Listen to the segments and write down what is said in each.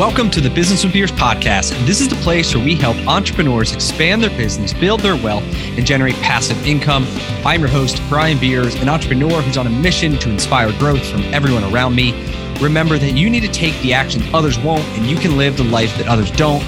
Welcome to the Business with Beers podcast. This is the place where we help entrepreneurs expand their business, build their wealth, and generate passive income. I'm your host, Brian Beers, an entrepreneur who's on a mission to inspire growth from everyone around me. Remember that you need to take the actions others won't, and you can live the life that others don't.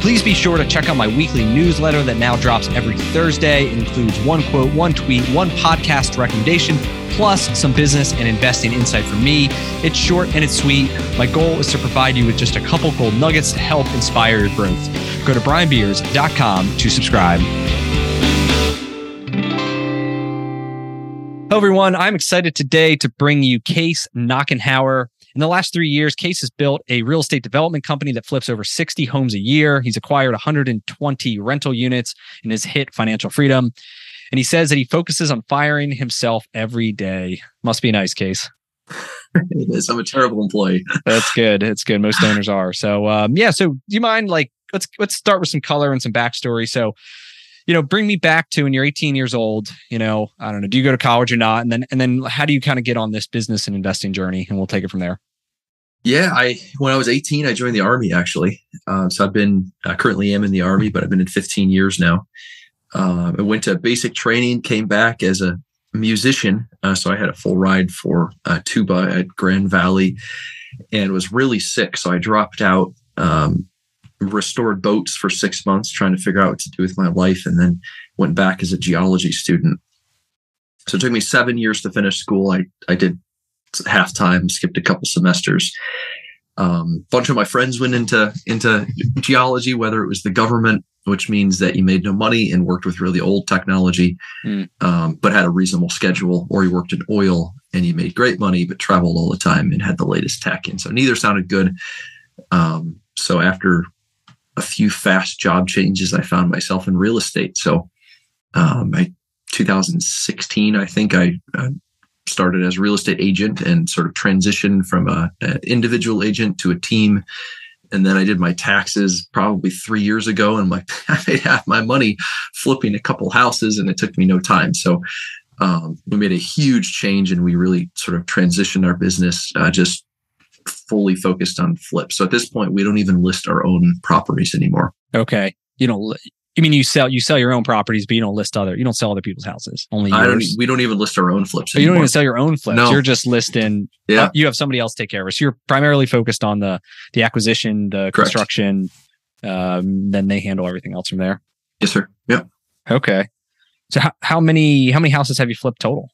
Please be sure to check out my weekly newsletter that now drops every Thursday. It includes one quote, one tweet, one podcast recommendation, plus some business and investing insight from me. It's short and it's sweet. My goal is to provide you with just a couple gold nuggets to help inspire your growth. Go to brianbeers.com to subscribe. Hello, everyone. I'm excited today to bring you Case Knockenhauer. In the last three years, Case has built a real estate development company that flips over 60 homes a year. He's acquired 120 rental units and has hit financial freedom. And he says that he focuses on firing himself every day. Must be nice, Case. it is. I'm a terrible employee. That's good. It's good. Most owners are. So, um, yeah. So, do you mind like let's let's start with some color and some backstory. So, you know, bring me back to when you're 18 years old. You know, I don't know. Do you go to college or not? And then and then how do you kind of get on this business and investing journey? And we'll take it from there. Yeah, I when I was 18, I joined the army actually. Uh, so I've been uh, currently am in the army, but I've been in 15 years now. Uh, I went to basic training, came back as a musician, uh, so I had a full ride for uh, tuba at Grand Valley, and was really sick. So I dropped out, um, restored boats for six months, trying to figure out what to do with my life, and then went back as a geology student. So it took me seven years to finish school. I I did half time, skipped a couple semesters. Um, a bunch of my friends went into into geology, whether it was the government, which means that you made no money and worked with really old technology, mm. um, but had a reasonable schedule, or you worked in oil and you made great money but traveled all the time and had the latest tech. And so neither sounded good. Um, so after a few fast job changes, I found myself in real estate. So um, I 2016, I think I, I started as a real estate agent and sort of transitioned from a, a, individual agent to a team. And then I did my taxes probably three years ago, and my I made half my money flipping a couple houses, and it took me no time. So um, we made a huge change, and we really sort of transitioned our business uh, just fully focused on flips. So at this point, we don't even list our own properties anymore. Okay, you know, I mean, you sell you sell your own properties, but you don't list other. You don't sell other people's houses. Only yours. I don't. We don't even list our own flips. So you don't even sell your own flips. No. You're just listing. Yeah. Uh, you have somebody else take care of it. So you're primarily focused on the the acquisition, the Correct. construction. Um, then they handle everything else from there. Yes, sir. Yeah. Okay. So how, how many how many houses have you flipped total?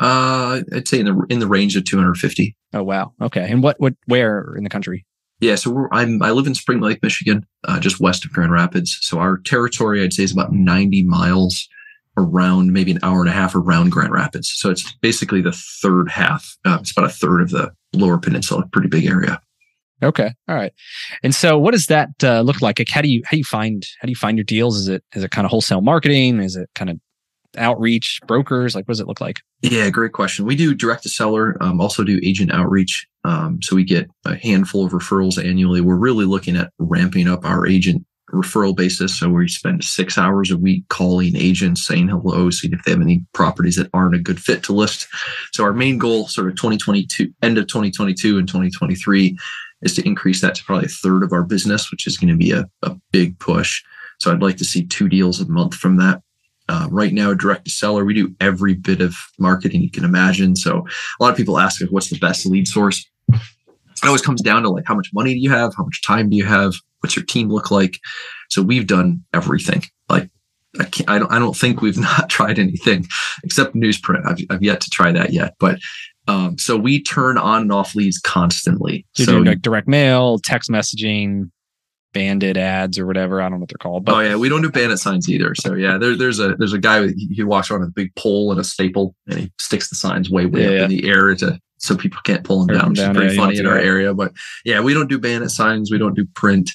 Uh, I'd say in the in the range of 250. Oh wow. Okay. And what what where in the country? Yeah, so I'm I live in Spring Lake, Michigan, uh, just west of Grand Rapids. So our territory, I'd say, is about 90 miles around, maybe an hour and a half around Grand Rapids. So it's basically the third half. Uh, it's about a third of the Lower Peninsula, pretty big area. Okay, all right. And so, what does that uh, look like? Like, how do you how do you find how do you find your deals? Is it is it kind of wholesale marketing? Is it kind of outreach brokers? Like, what does it look like? Yeah, great question. We do direct to seller, um, also do agent outreach. Um, so we get a handful of referrals annually. We're really looking at ramping up our agent referral basis. So we spend six hours a week calling agents, saying hello, seeing if they have any properties that aren't a good fit to list. So our main goal, sort of 2022, end of 2022 and 2023, is to increase that to probably a third of our business, which is going to be a, a big push. So I'd like to see two deals a month from that. Uh, right now, direct to seller, we do every bit of marketing you can imagine. So a lot of people ask us, what's the best lead source? It always comes down to like, how much money do you have? How much time do you have? What's your team look like? So we've done everything. Like, I, can't, I don't, I don't think we've not tried anything except newsprint. I've, I've yet to try that yet, but um, so we turn on and off leads constantly. You're so doing like direct mail, text messaging, bandit ads or whatever. I don't know what they're called. But oh yeah, we don't do bandit signs either. So yeah, there, there's a there's a guy he walks around with a big pole and a staple, and he sticks the signs way way yeah, up yeah. in the air to so people can't pull them down, which down, is pretty yeah, funny in our area. But yeah, we don't do bandit signs. We don't do print.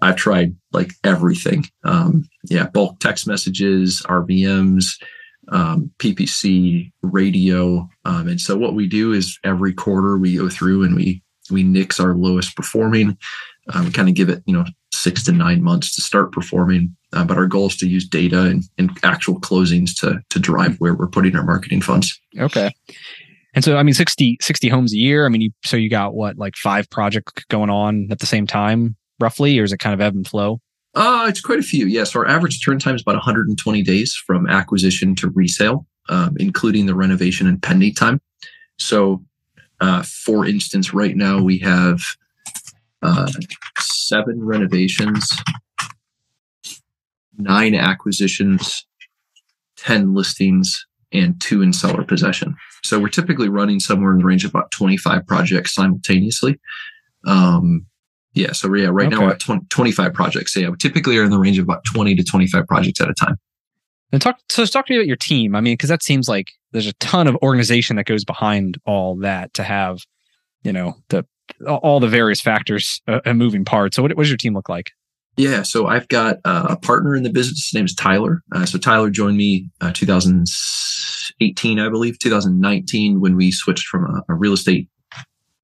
I've tried like everything. Um, yeah, bulk text messages, RVMs, um, PPC, radio, um, and so what we do is every quarter we go through and we we nix our lowest performing we kind of give it, you know, six to nine months to start performing. Uh, but our goal is to use data and, and, actual closings to to drive where we're putting our marketing funds. Okay. And so, I mean, 60, 60 homes a year. I mean, you, so you got what, like five projects going on at the same time, roughly, or is it kind of ebb and flow? Uh, it's quite a few. Yes. Yeah, so our average turn time is about 120 days from acquisition to resale, um, including the renovation and pending time. So, uh, for instance, right now we have uh, seven renovations, nine acquisitions, 10 listings, and two in seller possession. So we're typically running somewhere in the range of about 25 projects simultaneously. Um, yeah, so yeah, right okay. now we're at 20, 25 projects. So yeah, we typically are in the range of about 20 to 25 projects at a time. And talk so talk to me about your team. I mean, because that seems like there's a ton of organization that goes behind all that to have, you know, the all the various factors uh, and moving parts. So what, what does your team look like? Yeah, so I've got uh, a partner in the business. His name is Tyler. Uh, so Tyler joined me uh, 2018, I believe, 2019 when we switched from a, a real estate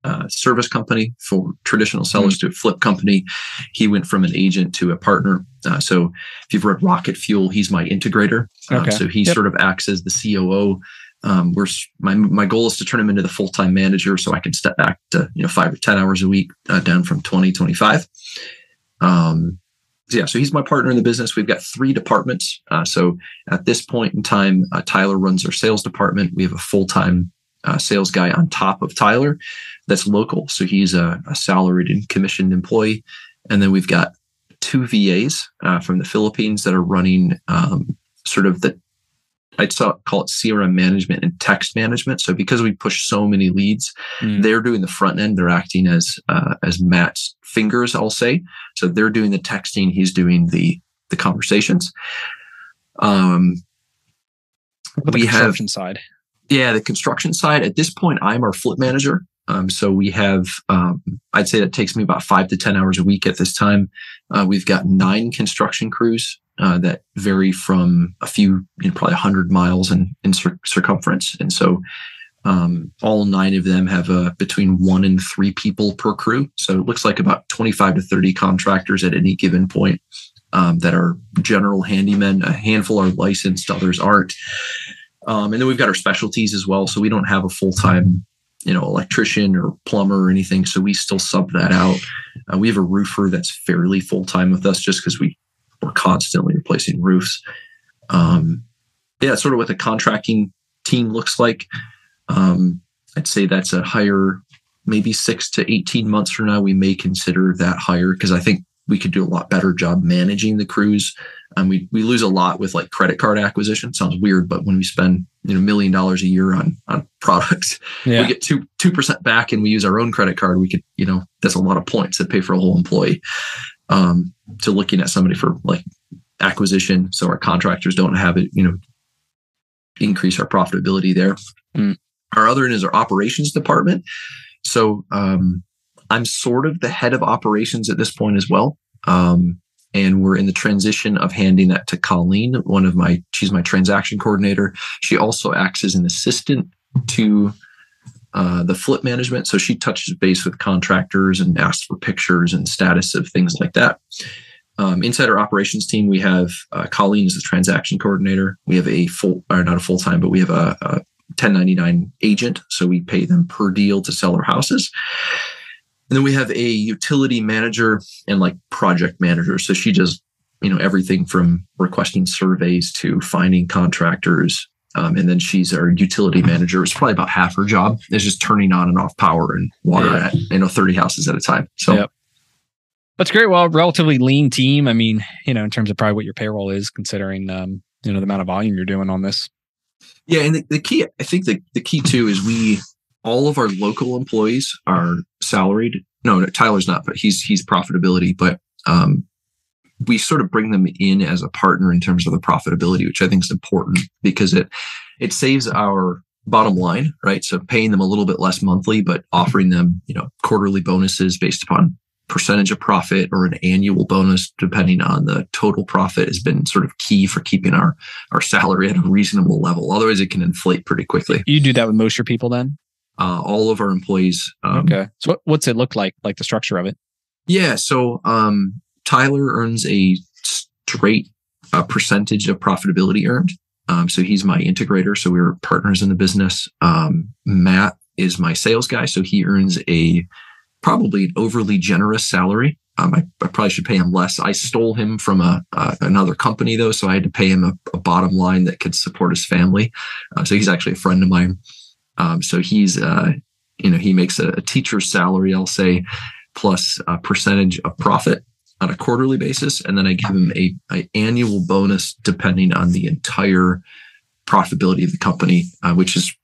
uh, service company for traditional sellers mm-hmm. to a flip company. He went from an agent to a partner. Uh, so if you've read Rocket Fuel, he's my integrator. Okay. so he yep. sort of acts as the COO. Um, we're my my goal is to turn him into the full time manager, so I can step back to you know five or ten hours a week, uh, down from 20, 25. Um, yeah, so he's my partner in the business. We've got three departments. Uh, so at this point in time, uh, Tyler runs our sales department. We have a full time uh, sales guy on top of Tyler that's local. So he's a, a, salaried and commissioned employee. And then we've got two VAs uh, from the Philippines that are running um, sort of the I'd call it CRM management and text management. So because we push so many leads, mm. they're doing the front end. They're acting as uh, as Matt's fingers, I'll say. So they're doing the texting. He's doing the the conversations. Um, we have, side. Yeah, the construction side. At this point, I'm our flip manager. Um, so we have, um, I'd say that takes me about five to 10 hours a week at this time. Uh, we've got nine construction crews uh, that vary from a few, you know, probably 100 miles in, in cir- circumference. And so um, all nine of them have uh, between one and three people per crew. So it looks like about 25 to 30 contractors at any given point um, that are general handymen. A handful are licensed, others aren't. Um, and then we've got our specialties as well. So we don't have a full time, you know, electrician or plumber or anything. So we still sub that out. Uh, we have a roofer that's fairly full time with us just because we we're constantly replacing roofs. Um, yeah, sort of what the contracting team looks like. Um, I'd say that's a higher, maybe six to 18 months from now, we may consider that higher because I think we could do a lot better job managing the crews. And we, we lose a lot with like credit card acquisition. Sounds weird, but when we spend you know million dollars a year on on products, yeah. we get two two percent back, and we use our own credit card. We could you know that's a lot of points that pay for a whole employee um, to looking at somebody for like acquisition. So our contractors don't have it, you know, increase our profitability there. Mm. Our other end is our operations department. So um, I'm sort of the head of operations at this point as well. Um, and we're in the transition of handing that to Colleen, one of my, she's my transaction coordinator. She also acts as an assistant to uh, the flip management. So she touches base with contractors and asks for pictures and status of things like that. Um, inside our operations team, we have uh, Colleen is the transaction coordinator. We have a full, or not a full time, but we have a, a 1099 agent. So we pay them per deal to sell our houses. And then we have a utility manager and like project manager. So she does, you know, everything from requesting surveys to finding contractors, um, and then she's our utility manager. It's probably about half her job is just turning on and off power and water yeah. at, you know, 30 houses at a time. So yep. that's great. Well, relatively lean team. I mean, you know, in terms of probably what your payroll is considering, um, you know, the amount of volume you're doing on this. Yeah. And the, the key, I think the, the key too is we, all of our local employees are salaried. No, no Tyler's not, but he's, he's profitability, but, um, we sort of bring them in as a partner in terms of the profitability, which I think is important because it it saves our bottom line, right? So paying them a little bit less monthly, but offering them, you know, quarterly bonuses based upon percentage of profit or an annual bonus, depending on the total profit, has been sort of key for keeping our our salary at a reasonable level. Otherwise, it can inflate pretty quickly. You do that with most of your people, then? Uh, all of our employees. Um, okay. So, what, what's it look like? Like the structure of it? Yeah. So, um, Tyler earns a straight uh, percentage of profitability earned. Um, so he's my integrator. So we're partners in the business. Um, Matt is my sales guy. So he earns a probably an overly generous salary. Um, I, I, probably should pay him less. I stole him from a, uh, another company though, so I had to pay him a, a bottom line that could support his family. Uh, so he's actually a friend of mine. Um, so he's, uh, you know, he makes a, a, teacher's salary, I'll say, plus a percentage of profit on a quarterly basis, and then I give him a, a annual bonus depending on the entire profitability of the company, uh, which is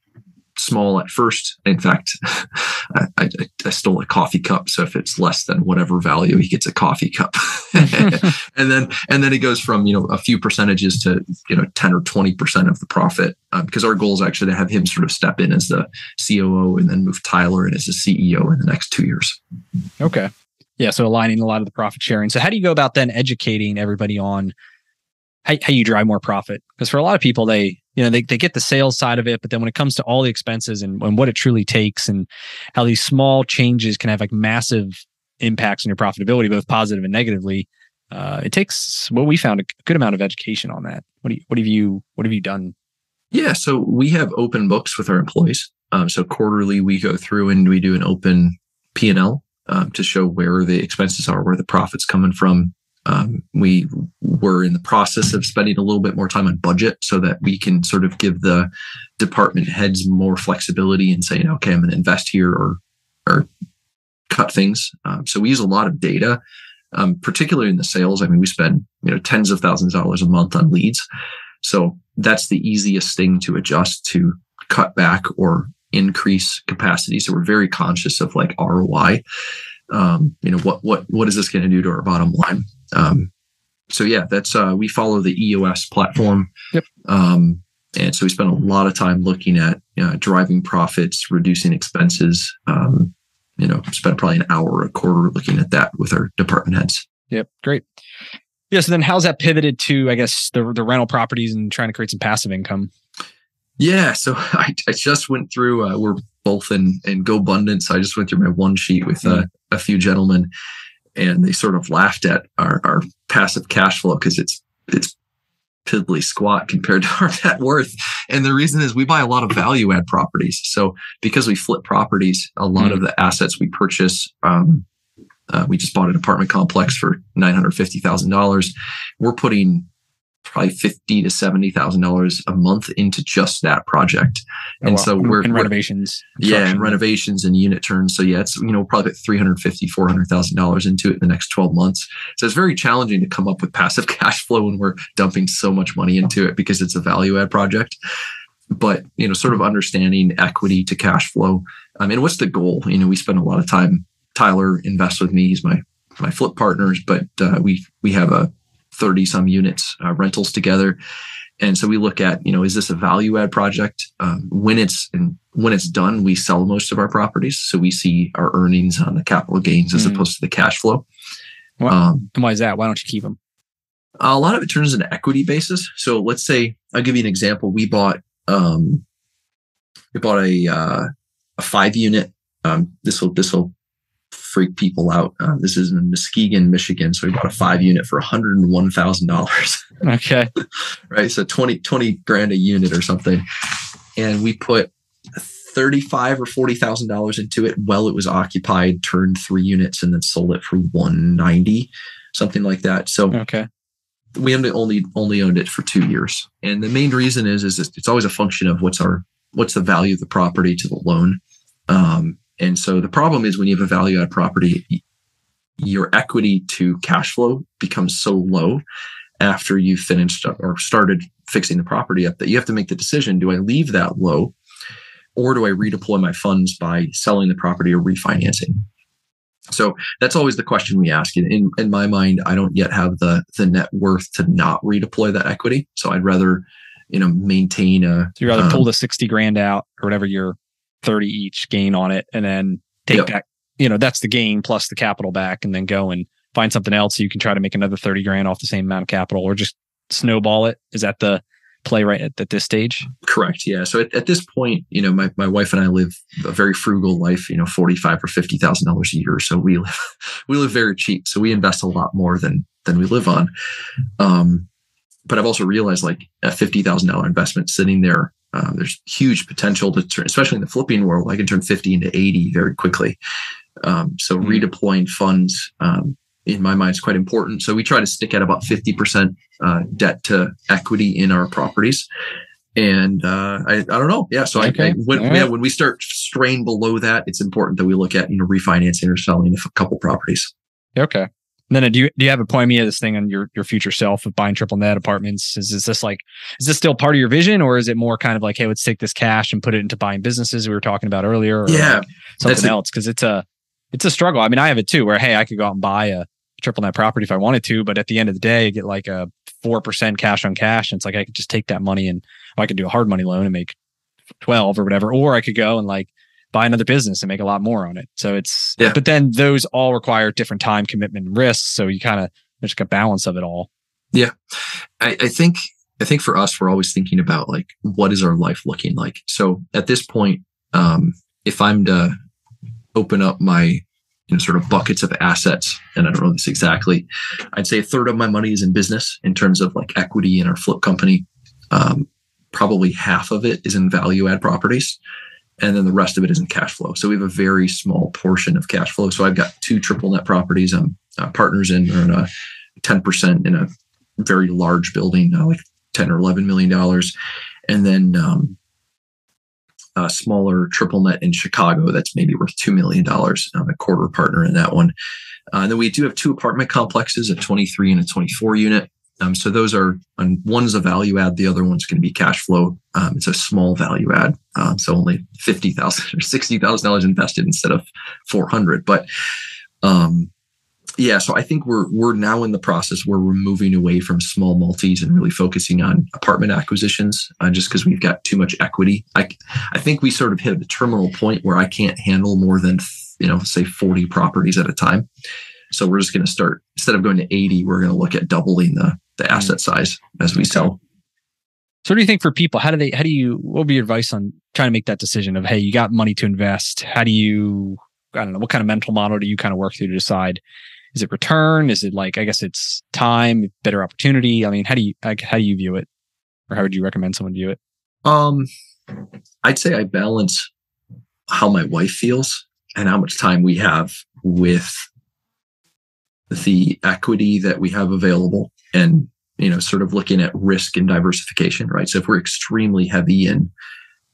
small at first. In fact, I, I, I, stole a coffee cup. So if it's less than whatever value, he gets a coffee cup. and then, and then it goes from, you know, a few percentages to, you know, 10 or 20% of the profit. Um, because our goal is actually to have him sort of step in as the COO and then move Tyler in as the CEO in the next two years. Okay. Yeah. So aligning a lot of the profit sharing. So how do you go about then educating everybody on how, how you drive more profit? Because for a lot of people, they, you know, they, they get the sales side of it, but then when it comes to all the expenses and, and what it truly takes and how these small changes can have like massive impacts on your profitability, both positive and negatively, uh, it takes what we found a good amount of education on that. What do you, what have you, what have you done? Yeah. So we have open books with our employees. Um, so quarterly we go through and we do an open P and L um, to show where the expenses are, where the profits coming from, um, we were in the process of spending a little bit more time on budget so that we can sort of give the department heads more flexibility in saying, okay, I'm going to invest here or or cut things. Um, so we use a lot of data, um, particularly in the sales. I mean, we spend you know tens of thousands of dollars a month on leads, so that's the easiest thing to adjust to cut back or increase capacity. So we're very conscious of like ROI. Um, you know what what what is this going to do to our bottom line? Um, so yeah, that's uh, we follow the EOS platform. Yep. Um, and so we spend a lot of time looking at uh, driving profits, reducing expenses. Um, you know, spend probably an hour a quarter looking at that with our department heads. Yep, great. Yeah. So then, how's that pivoted to, I guess, the the rental properties and trying to create some passive income? Yeah. So I, I just went through. Uh, we're both in in GoBundance. So I just went through my one sheet with uh, mm. a few gentlemen, and they sort of laughed at our, our passive cash flow because it's it's piddly squat compared to our net worth. And the reason is we buy a lot of value add properties. So because we flip properties, a lot mm of the assets we purchase, um, uh, we just bought an apartment complex for nine hundred fifty thousand dollars. We're putting probably fifty to seventy thousand dollars a month into just that project. Oh, and wow. so we're in renovations. Yeah, and renovations and unit turns. So yeah, it's you know probably three hundred fifty, four hundred thousand dollars into it in the next twelve months. So it's very challenging to come up with passive cash flow when we're dumping so much money into it because it's a value add project. But you know, sort of understanding equity to cash flow. I mean, what's the goal? You know, we spend a lot of time. Tyler invests with me. He's my my flip partners, but uh, we we have a 30 some units uh, rentals together. And so we look at you know is this a value add project? Um, when it's and when it's done we sell most of our properties. So we see our earnings on the capital gains as mm. opposed to the cash flow. Um, and why is that? Why don't you keep them? A lot of it turns into equity basis. So let's say i'll give you an example. We bought um we bought a uh, a five unit um this will this will freak people out. Uh, this is in Muskegon, Michigan. So we bought a five unit for $101,000. Okay. right. So 20, 20 grand a unit or something. And we put 35 or $40,000 into it while it was occupied, turned three units and then sold it for 190, something like that. So, okay. We only only owned it for two years, and the main reason is is it's always a function of what's our what's the value of the property to the loan. Um, and so the problem is when you have a value add property, your equity to cash flow becomes so low after you've finished or started fixing the property up that you have to make the decision do I leave that low or do I redeploy my funds by selling the property or refinancing? So that's always the question we ask. In, in my mind, I don't yet have the the net worth to not redeploy that equity. So I'd rather, you know, maintain a. So you rather um, pull the sixty grand out or whatever your 30 each gain on it and then take yep. back, you know, that's the gain plus the capital back and then go and find something else so you can try to make another 30 grand off the same amount of capital or just snowball it. Is that the play right at, at this stage? Correct. Yeah. So at, at, this point, you know, my, my wife and I live a very frugal life, you know, 45 or $50,000 a year. So we live, we live very cheap. So we invest a lot more than, than we live on. Um, but I've also realized like a fifty thousand dollar investment sitting there. Um, there's huge potential to turn, especially in the flipping world. I can turn fifty into eighty very quickly. Um, so mm-hmm. redeploying funds um, in my mind is quite important. So we try to stick at about fifty percent uh, debt to equity in our properties. And uh, I, I don't know. Yeah. So okay. I, I when, right. yeah, when we start straying below that, it's important that we look at you know refinancing or selling a couple properties. Okay. And then uh, do you do you have a point me of this thing on your your future self of buying triple net apartments? Is, is this like is this still part of your vision, or is it more kind of like, hey, let's take this cash and put it into buying businesses we were talking about earlier, or yeah, like something else? Because it's a it's a struggle. I mean, I have it too, where hey, I could go out and buy a triple net property if I wanted to, but at the end of the day, I get like a four percent cash on cash, and it's like I could just take that money and I could do a hard money loan and make twelve or whatever, or I could go and like buy another business and make a lot more on it. So it's, yeah. but then those all require different time commitment and risks. So you kind of, there's like a balance of it all. Yeah. I, I think, I think for us, we're always thinking about like, what is our life looking like? So at this point, um, if I'm to open up my, you know, sort of buckets of assets, and I don't know this exactly, I'd say a third of my money is in business in terms of like equity in our flip company. Um, probably half of it is in value add properties and then the rest of it is in cash flow. So we have a very small portion of cash flow. So I've got two triple net properties. I'm uh, partners in earn a 10% in a very large building, uh, like 10 or 11 million dollars. And then um, a smaller triple net in Chicago that's maybe worth $2 million. I'm a quarter partner in that one. Uh, and then we do have two apartment complexes, a 23 and a 24 unit. Um, so those are um, one's a value add, the other one's going to be cash flow. Um, it's a small value add, um, so only fifty thousand or sixty thousand dollars invested instead of four hundred. But um, yeah, so I think we're we're now in the process where we're moving away from small multis and really focusing on apartment acquisitions, uh, just because we've got too much equity. I I think we sort of hit a terminal point where I can't handle more than you know say forty properties at a time. So we're just going to start instead of going to 80, we're going to look at doubling the the asset size as we sell. So what do you think for people? How do they, how do you, what would be your advice on trying to make that decision of, hey, you got money to invest. How do you, I don't know, what kind of mental model do you kind of work through to decide? Is it return? Is it like, I guess it's time, better opportunity? I mean, how do you, like, how do you view it? Or how would you recommend someone view it? Um, I'd say I balance how my wife feels and how much time we have with the equity that we have available and you know sort of looking at risk and diversification right? So if we're extremely heavy in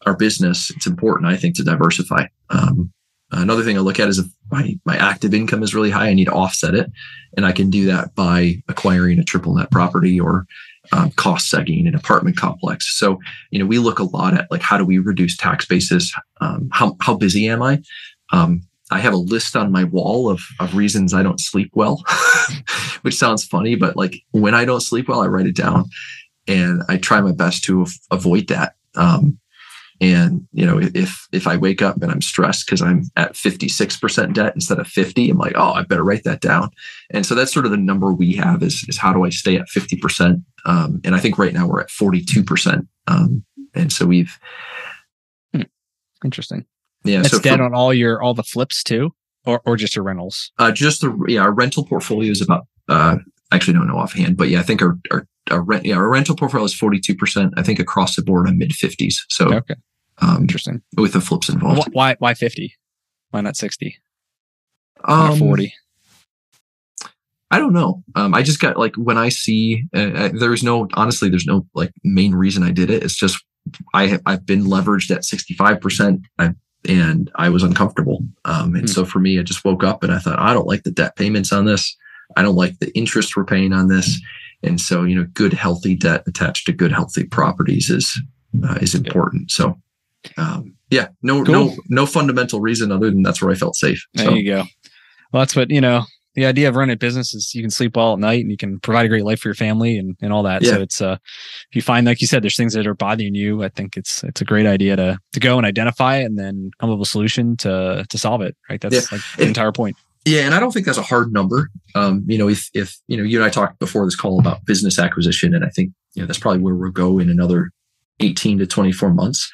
our business it's important i think to diversify. Um, another thing i look at is if my, my active income is really high i need to offset it. And i can do that by acquiring a triple net property or um, cost segging an apartment complex. So you know we look a lot at like how do we reduce tax basis um, how, how busy am i? Um, I have a list on my wall of, of reasons I don't sleep well, which sounds funny, but like when I don't sleep well, I write it down and I try my best to af- avoid that. Um, and you know, if if I wake up and I'm stressed because I'm at 56% debt instead of 50, I'm like, oh, I better write that down. And so that's sort of the number we have is is how do I stay at 50%? Um, and I think right now we're at 42%. Um, and so we've hmm. interesting. Yeah, that's so dead for, on all your all the flips too, or or just your rentals. Uh, just the yeah, our rental portfolio is about. Uh, actually don't know offhand, but yeah, I think our our, our rent yeah our rental portfolio is forty two percent. I think across the board, in mid fifties. So okay, um, interesting with the flips involved. Why why fifty? Why not sixty? Um, forty. I don't know. Um, I just got like when I see uh, uh there's no honestly there's no like main reason I did it. It's just I have, I've been leveraged at 65%. I've and I was uncomfortable. Um, and mm. so for me, I just woke up and I thought, I don't like the debt payments on this. I don't like the interest we're paying on this. And so, you know, good, healthy debt attached to good, healthy properties is, uh, is important. So, um, yeah, no, cool. no, no fundamental reason other than that's where I felt safe. There so. you go. Well, that's what, you know, the idea of running a business is you can sleep well at night and you can provide a great life for your family and, and all that. Yeah. So it's uh if you find like you said, there's things that are bothering you, I think it's it's a great idea to to go and identify it and then come up with a solution to to solve it. Right. That's yeah. like the entire point. Yeah, and I don't think that's a hard number. Um, you know, if if you know, you and I talked before this call about business acquisition, and I think you know that's probably where we'll go in another 18 to 24 months.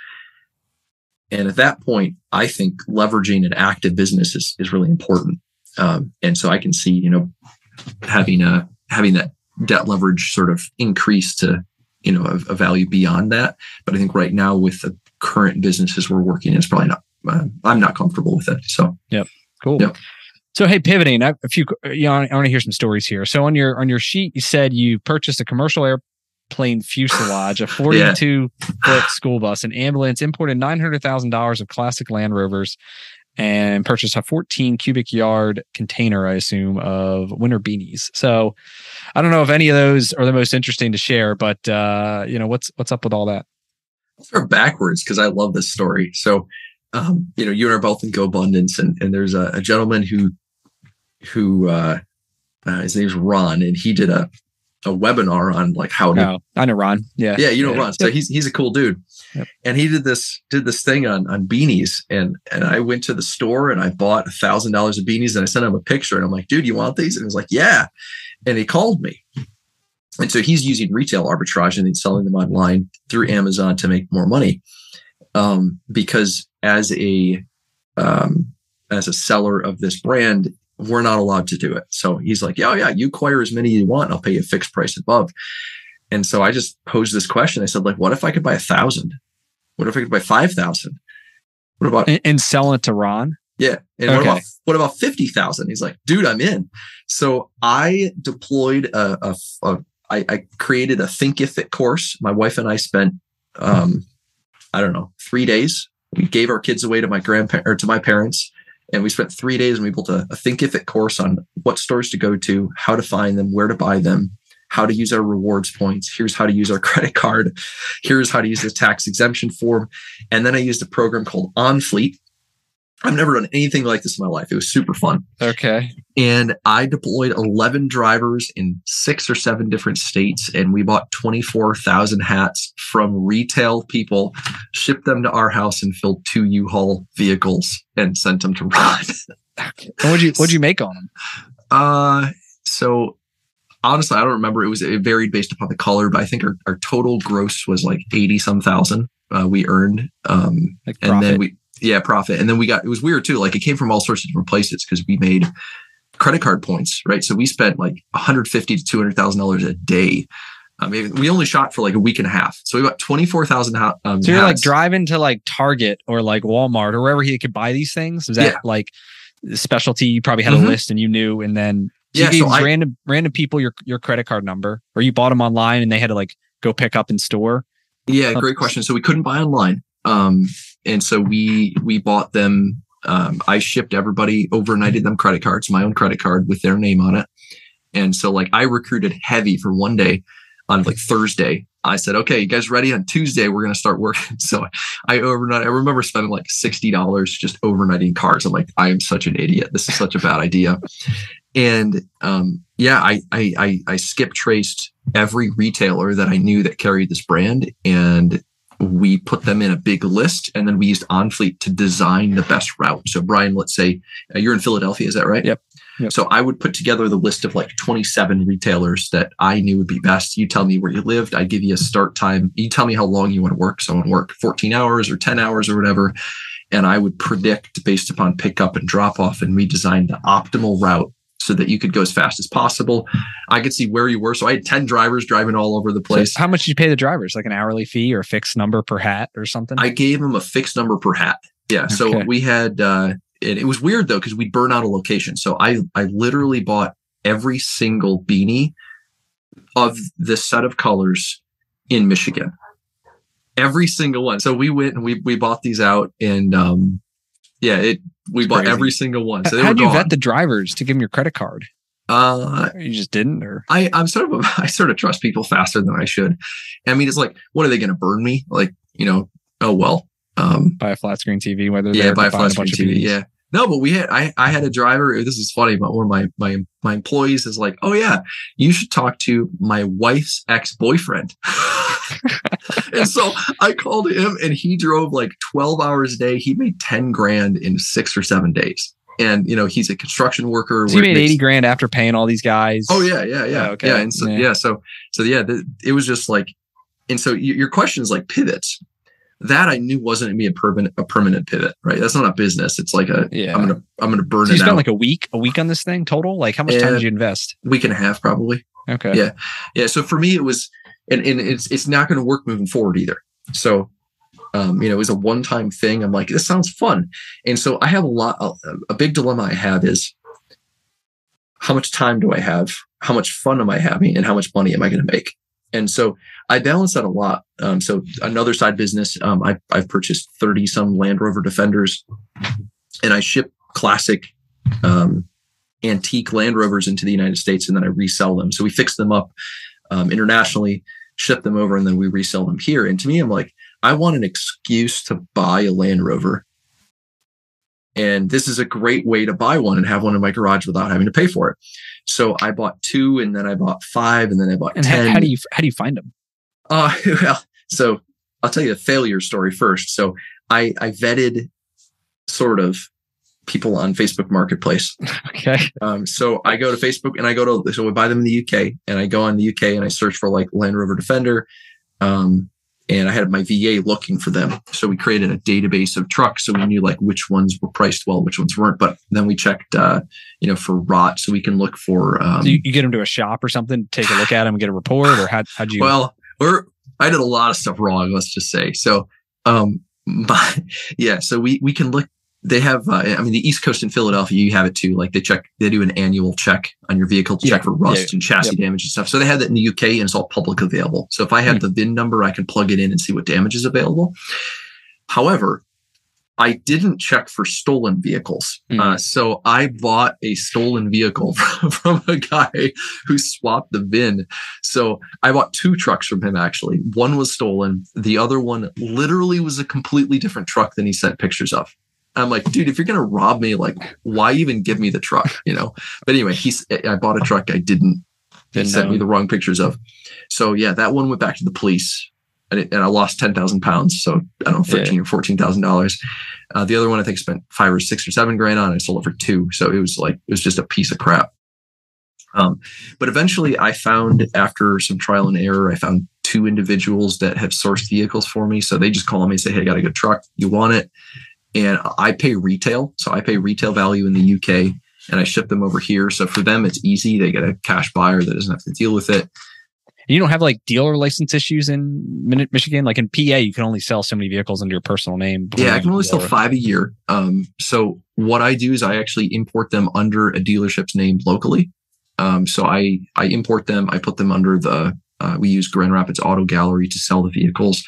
And at that point, I think leveraging an active business is, is really important. Um, and so I can see, you know, having a having that debt leverage sort of increase to you know a, a value beyond that. But I think right now with the current businesses we're working in, it's probably not. Uh, I'm not comfortable with it. So yep, cool. Yep. So hey, pivoting a few. You know, I want to hear some stories here. So on your on your sheet, you said you purchased a commercial airplane fuselage, a 42 yeah. foot school bus, an ambulance, imported nine hundred thousand dollars of classic Land Rovers, and purchased a 14 cubic yard container, I assume, of winter beanies. So I don't know if any of those are the most interesting to share, but uh, you know, what's what's up with all that? I'll start backwards because I love this story. So um, you know, you and I are both in GoBundance, and and there's a, a gentleman who who uh, uh, his name's Ron, and he did a a webinar on like how to. Oh, I know Ron. Yeah, yeah, you know yeah. Ron. So he's he's a cool dude, yep. and he did this did this thing on on beanies, and and I went to the store and I bought a thousand dollars of beanies, and I sent him a picture, and I'm like, dude, you want these? And he was like, yeah, and he called me. And so he's using retail arbitrage and he's selling them online through Amazon to make more money. Um, because as a um, as a seller of this brand, we're not allowed to do it. So he's like, yeah, yeah, you acquire as many you want. I'll pay you a fixed price above. And so I just posed this question. I said, like, what if I could buy a thousand? What if I could buy 5,000? What about and, and, sell it to Ron? Yeah. And okay. what about, what about 50,000? He's like, dude, I'm in. So I deployed a, a, a I, I created a Thinkific course. My wife and I spent, um, I don't know, three days. We gave our kids away to my grandparents or to my parents and we spent three days and we built a, a Thinkific course on what stores to go to, how to find them, where to buy them, how to use our rewards points. Here's how to use our credit card. Here's how to use the tax exemption form. And then I used a program called OnFleet, I've never done anything like this in my life. It was super fun. Okay. And I deployed 11 drivers in six or seven different states, and we bought 24,000 hats from retail people, shipped them to our house, and filled two U-Haul vehicles and sent them to Ron. What'd you What'd you make on them? Uh, so honestly, I don't remember. It was it varied based upon the color, but I think our, our total gross was like 80 some thousand. Uh, we earned, um, like and then we yeah, profit. And then we got it was weird too. Like it came from all sorts of different places because we made credit card points, right? So we spent like 150 to 200 thousand dollars a day. I mean, we only shot for like a week and a half, so we got 24,000. Um, so you're hats. like driving to like Target or like Walmart or wherever he could buy these things. Is that yeah. like specialty? You probably had mm-hmm. a list and you knew, and then so yeah, you gave so random I, random people your your credit card number, or you bought them online and they had to like go pick up in store. Yeah, great question. So we couldn't buy online. Um, and so we we bought them. Um, I shipped everybody, overnighted them credit cards, my own credit card with their name on it. And so like I recruited heavy for one day on like Thursday. I said, okay, you guys ready? On Tuesday, we're going to start working. So I overnight, I remember spending like $60 just overnighting cars. I'm like, I am such an idiot. This is such a bad idea. And um, yeah, I, I, I, I skip traced every retailer that I knew that carried this brand. And we put them in a big list and then we used OnFleet to design the best route. So, Brian, let's say uh, you're in Philadelphia, is that right? Yep. yep. So, I would put together the list of like 27 retailers that I knew would be best. You tell me where you lived, I give you a start time. You tell me how long you want to work. So, I want to work 14 hours or 10 hours or whatever. And I would predict based upon pickup and drop off and redesign the optimal route so that you could go as fast as possible. I could see where you were. So I had 10 drivers driving all over the place. So how much did you pay the drivers? Like an hourly fee or a fixed number per hat or something? I gave them a fixed number per hat. Yeah. Okay. So we had, uh, it, it was weird though, because we'd burn out a location. So I, I literally bought every single beanie of this set of colors in Michigan. Every single one. So we went and we, we bought these out and, um, yeah, it we it's bought crazy. every single one. So how did you vet the drivers to give them your credit card? Uh, you just didn't, or I, I'm sort of, I sort of trust people faster than I should. I mean, it's like, what are they going to burn me? Like, you know, oh well. Um, buy a flat screen TV, whether yeah, buy a flat screen TV, yeah. No, but we had I, I had a driver. This is funny, but one of my my my employees is like, "Oh yeah, you should talk to my wife's ex boyfriend." and so I called him, and he drove like twelve hours a day. He made ten grand in six or seven days. And you know he's a construction worker. So he made makes, eighty grand after paying all these guys. Oh yeah, yeah, yeah, oh, okay. yeah. And so yeah, yeah so so yeah, it was just like, and so your question is like pivots that I knew wasn't gonna be a permanent a permanent pivot, right? That's not a business. It's like a yeah. I'm gonna I'm gonna burn so it. You spent like a week, a week on this thing total. Like how much time did you invest? Week and a half, probably. Okay. Yeah. Yeah. So for me, it was, and, and it's it's not going to work moving forward either. So, um, you know, it was a one time thing. I'm like, this sounds fun, and so I have a lot. A, a big dilemma I have is how much time do I have? How much fun am I having? And how much money am I going to make? And so I balance that a lot. Um, so another side business, um, I, I've purchased 30 some Land Rover Defenders and I ship classic, um, antique Land Rovers into the United States and then I resell them. So we fix them up, um, internationally, ship them over, and then we resell them here. And to me, I'm like, I want an excuse to buy a Land Rover. And this is a great way to buy one and have one in my garage without having to pay for it. So I bought two, and then I bought five, and then I bought And ten. how, how do you how do you find them? Uh, well, so I'll tell you a failure story first. So I, I vetted sort of people on Facebook Marketplace. Okay. Um, so I go to Facebook and I go to, so we buy them in the UK and I go on the UK and I search for like Land Rover Defender. Um, and I had my VA looking for them. So we created a database of trucks. So we knew like which ones were priced well, which ones weren't. But then we checked, uh, you know, for rot. So we can look for, um, So you, you get them to a shop or something, take a look at them, and get a report, or how how'd you? Well, we're I did a lot of stuff wrong. Let's just say. So, um, my, yeah. So we we can look. They have. Uh, I mean, the East Coast in Philadelphia, you have it too. Like they check. They do an annual check on your vehicle to Yeah. check for rust Yeah. and chassis damage and stuff. So they have that in the UK, and it's all public available. So if I have Hmm. the VIN number, I can plug it in and see what damage is available. However. I didn't check for stolen vehicles. Hmm. Uh, so I bought a stolen vehicle from, from a guy who swapped the VIN so I bought two trucks from him actually. One was stolen. The other one literally was a completely different truck than he sent pictures of. I'm like, dude, if you're gonna rob me, like, why even give me the truck? You know. But anyway, he's. I bought a truck I didn't. He sent me the wrong pictures of. So yeah, that one went back to the police, and, it, and I lost ten thousand pounds. So I don't know, thirteen or fourteen thousand dollars. Uh, the other one I think spent five or six or seven grand on. I sold it for two. So it was like it was just a piece of crap. Um, but eventually I found after some trial and error, I found two individuals that have sourced vehicles for me. So they just call me and say, Hey, I got a good truck. You want it? And I pay retail. So I pay retail value in the UK and I ship them over here. So for them, it's easy. They get a cash buyer that doesn't have to deal with it. you don't have like dealer license issues in Michigan. Like in PA, you can only sell so many vehicles under your personal name. Yeah, I can only sell five a year. Um, so what I do is I actually import them under a dealership's name locally. Um, so I I import them. I put them under the uh, we use Grand Rapids Auto Gallery to sell the vehicles,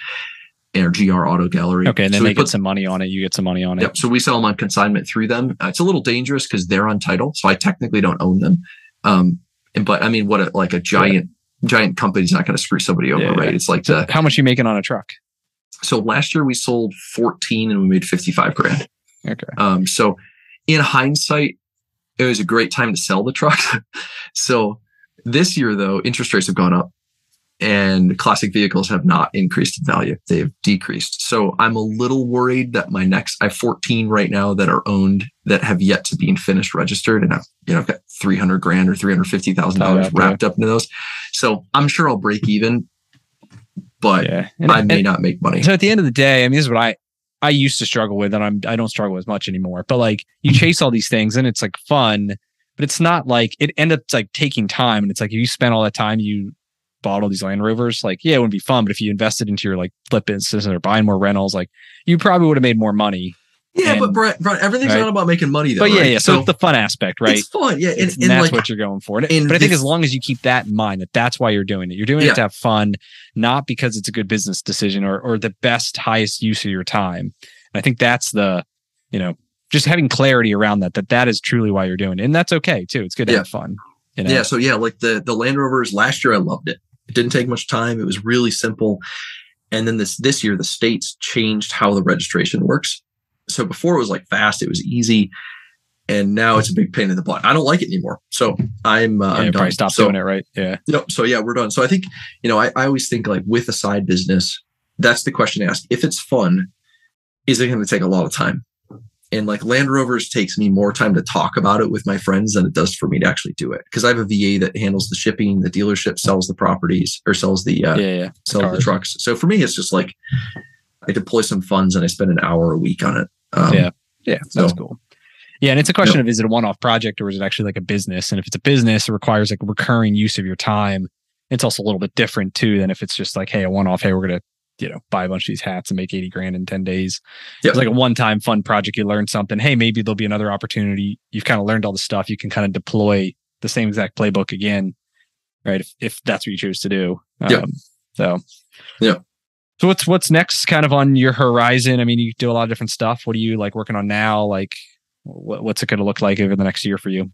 or GR Auto Gallery. Okay, and then so they get put- some money on it. You get some money on it. Yep. So we sell them on consignment through them. Uh, it's a little dangerous because they're on title, so I technically don't own them. Um, and, but I mean, what a, like a giant giant company's not going to screw somebody over, Yeah, right? yeah. It's like So the how much you making on a truck? so last year we sold 14 and we made 55 grand. Okay. Um, so in hindsight, it was a great time to sell the truck. so this year though, interest rates have gone up and classic vehicles have not increased in value. They've decreased. So I'm a little worried that my next, I have 14 right now that are owned that have yet to be finished registered. And I've, you know, I've got 300 grand or $350,000 Tied up, wrapped up into those. So I'm sure I'll break even, but Yeah. And, I may and- not make money. so at the end of the day, I mean, this is what I I used to struggle with, and I'm I don't struggle as much anymore. But like you mm-hmm. chase all these things, and it's like fun, but it's not like it end up like taking time, and it's like if you spend all that time, you bought all these Land Rovers. Like yeah, it wouldn't be fun, but if you invested into your like flip business or buying more rentals, like you probably would have made more money. Yeah, And- but Brett, Brett, everything's right. not about making money though. but yeah, right? yeah. So, it's the fun aspect, right? It's fun, yeah, and, and, and that's like what you're going for. But I think as long as you keep that in mind, that that's why you're doing it. You're doing Yeah. it to have fun, not because it's a good business decision or or the best, highest use of your time. And I think that's the, you know, just having clarity around that. That that is truly why you're doing it, and that's okay too. It's good to Yeah. have fun. You know? yeah, so yeah, like the the Land Rovers last year, I loved it. It didn't take much time. It was really simple. And then this this year, the states changed how the registration works. So before it was like fast, it was easy, and now it's a big pain in the butt. I don't like it anymore. So I'm uh, Yeah, I'm probably stop so, doing it, right? Yeah. You know, so yeah, we're done. So I think you know, I, I always think like with a side business, that's the question to ask. If it's fun, is it going to take a lot of time? And like Land Rovers takes me more time to talk about it with my friends than it does for me to actually do it. Because I have a VA that handles the shipping, the dealership sells the properties or sells the uh, yeah, yeah. sells the trucks. So for me, it's just like I deploy some funds and I spend an hour a week on it. Um, Yeah. Yeah, So- that's cool. Yeah, and it's a question yep. of is it a one-off project or is it actually like a business? And if it's a business, it requires like recurring use of your time. It's also a little bit different too than if it's just like, hey, a one-off, hey, we're gonna, you know, buy a bunch of these hats and make 80 grand in 10 days. Yep. It's like a one-time fun project. You learn something. Hey, maybe there'll be another opportunity. You've kind of learned all the stuff. You can kind of deploy the same exact playbook again, right? If if that's what you choose to do. Yeah. Um, so yeah. So what's what's next kind of on your horizon? I mean, you do a lot of different stuff. What are you like working on now? Like what, what's it going to look like over the next year for you?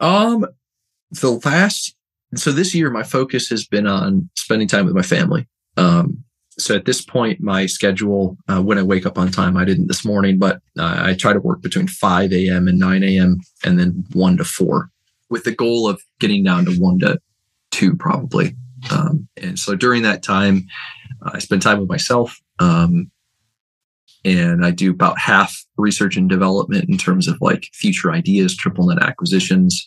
Um the last so this year my focus has been on spending time with my family. Um so at this point my schedule uh, when I wake up on time I didn't this morning but uh, I try to work between 5 a.m. and 9 a.m. and then 1 to 4 with the goal of getting down to 1 to 2 probably. Um, and so during that time I spend time with myself. Um, and I do about half research and development in terms of like future ideas, triple net acquisitions.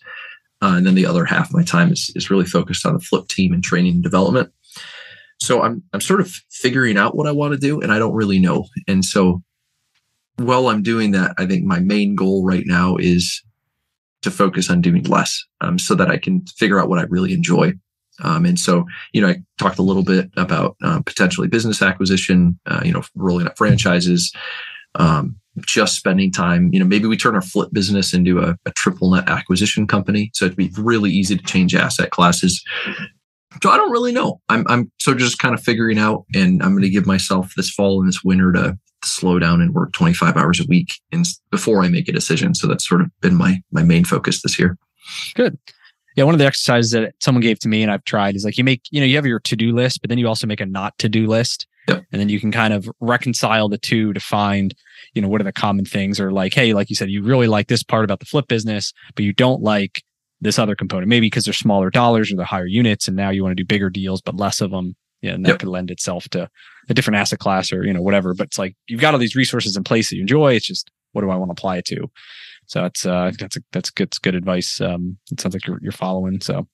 Uh, and then the other half of my time is, is really focused on the flip team and training and development. So I'm, I'm sort of figuring out what I want to do and I don't really know. And so while I'm doing that, I think my main goal right now is to focus on doing less um, so that I can figure out what I really enjoy. Um, and so, you know, I talked a little bit about uh, potentially business acquisition, uh, you know, rolling up franchises, um, just spending time, you know, maybe we turn our flip business into a, a triple net acquisition company. So it'd be really easy to change asset classes. So I don't really know. I'm, I'm so just kind of figuring out, and I'm going to give myself this fall and this winter to slow down and work 25 hours a week and before I make a decision. So that's sort of been my my main focus this year. Good yeah, one of the exercises that someone gave to me and I've tried is like you make, you know, you have your to do list, but then you also make a not to do list. Yep. And then you can kind of reconcile the two to find, you know, what are the common things or like, hey, like you said, you really like this part about the flip business, but you don't like this other component, maybe because they're smaller dollars or they're higher units. And now you want to do bigger deals, but less of them. Yeah. And that yep. could lend itself to a different asset class or, you know, whatever. But it's like you've got all these resources in place that you enjoy. It's just, what do I want to apply it to? So that's uh, that's a, that's good. That's good advice. Um, it sounds like you're you're following. So,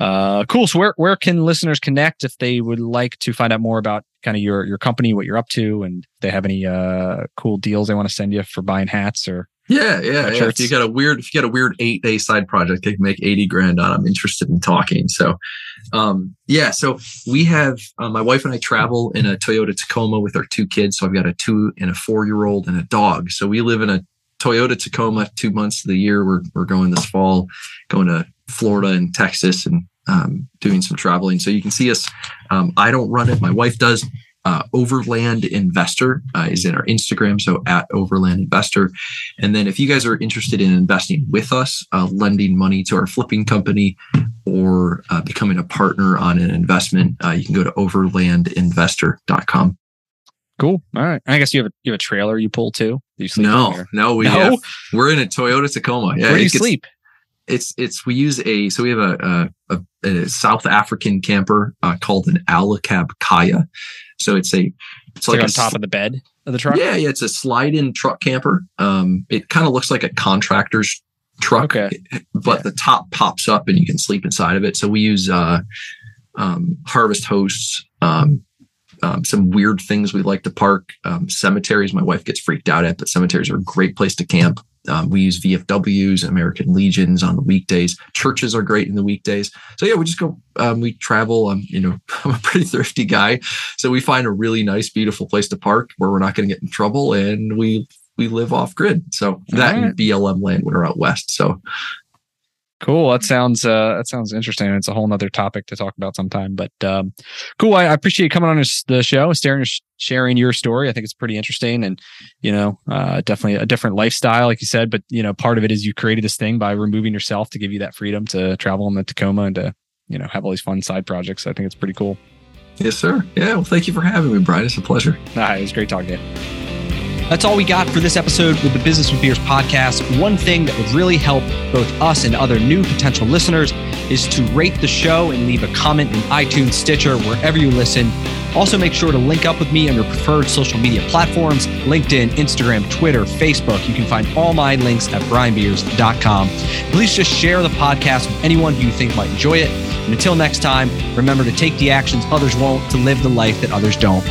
uh, cool. So where where can listeners connect if they would like to find out more about kind of your your company, what you're up to, and they have any uh cool deals they want to send you for buying hats or yeah, yeah, yeah. If you got a weird, if you got a weird eight day side project, they can make eighty grand on. I'm interested in talking. So, um, yeah. So we have uh, my wife and I travel in a Toyota Tacoma with our two kids. So I've got a two and a four year old and a dog. So we live in a Toyota Tacoma two months of the year. We're, we're going this fall, going to Florida and Texas and um, doing some traveling. So you can see us. Um, I don't run it. My wife does. Uh, Overland Investor uh, is in our Instagram, so at Overland Investor. And then if you guys are interested in investing with us, uh, lending money to our flipping company, or uh, becoming a partner on an investment, uh, you can go to overlandinvestor.com. Cool. All right. I guess you have a you have a trailer you pull too. You sleep no, no, we no? Have, we're in a Toyota Tacoma. Yeah, Where do you gets, sleep? It's it's we use a so we have a a, a South African camper uh, called an Alu-Cab Khaya. So it's a it's like, like on top of the bed of the truck. Yeah, yeah. It's a slide-in truck camper. Um, it kind of looks like a contractor's truck, okay. but yeah. the top pops up and you can sleep inside of it. So we use uh, um, harvest hosts, um, um, some weird things we like to park. Um, cemeteries, my wife gets freaked out at, but cemeteries are a great place to camp. Um, we use VFWs, American Legions on the weekdays. Churches are great in the weekdays. So yeah, we just go. Um, we travel. Um, you know, I'm a pretty thrifty guy, so we find a really nice, beautiful place to park where we're not going to get in trouble, and we we live off grid. So that right. and BLM land when we're out west. So Cool. That sounds uh, that sounds interesting. It's a whole nother topic to talk about sometime. But um, cool. I, I appreciate you coming on the show, sharing sharing your story. I think it's pretty interesting, and you know, uh, definitely a different lifestyle, like you said. But you know, part of it is you created this thing by removing yourself to give you that freedom to travel in the Tacoma and to you know have all these fun side projects. I think it's pretty cool. Yes, sir. Yeah. Well, thank you for having me, Brian. It's a pleasure. Ah, it was great talking to you. That's all we got for this episode with the Business with Beers podcast. One thing that would really help both us and other new potential listeners is to rate the show and leave a comment in iTunes, Stitcher, wherever you listen. Also, make sure to link up with me on your preferred social media platforms LinkedIn, Instagram, Twitter, Facebook. You can find all my links at brianbeers.com. Please just share the podcast with anyone who you think might enjoy it. And until next time, remember to take the actions others won't to live the life that others don't.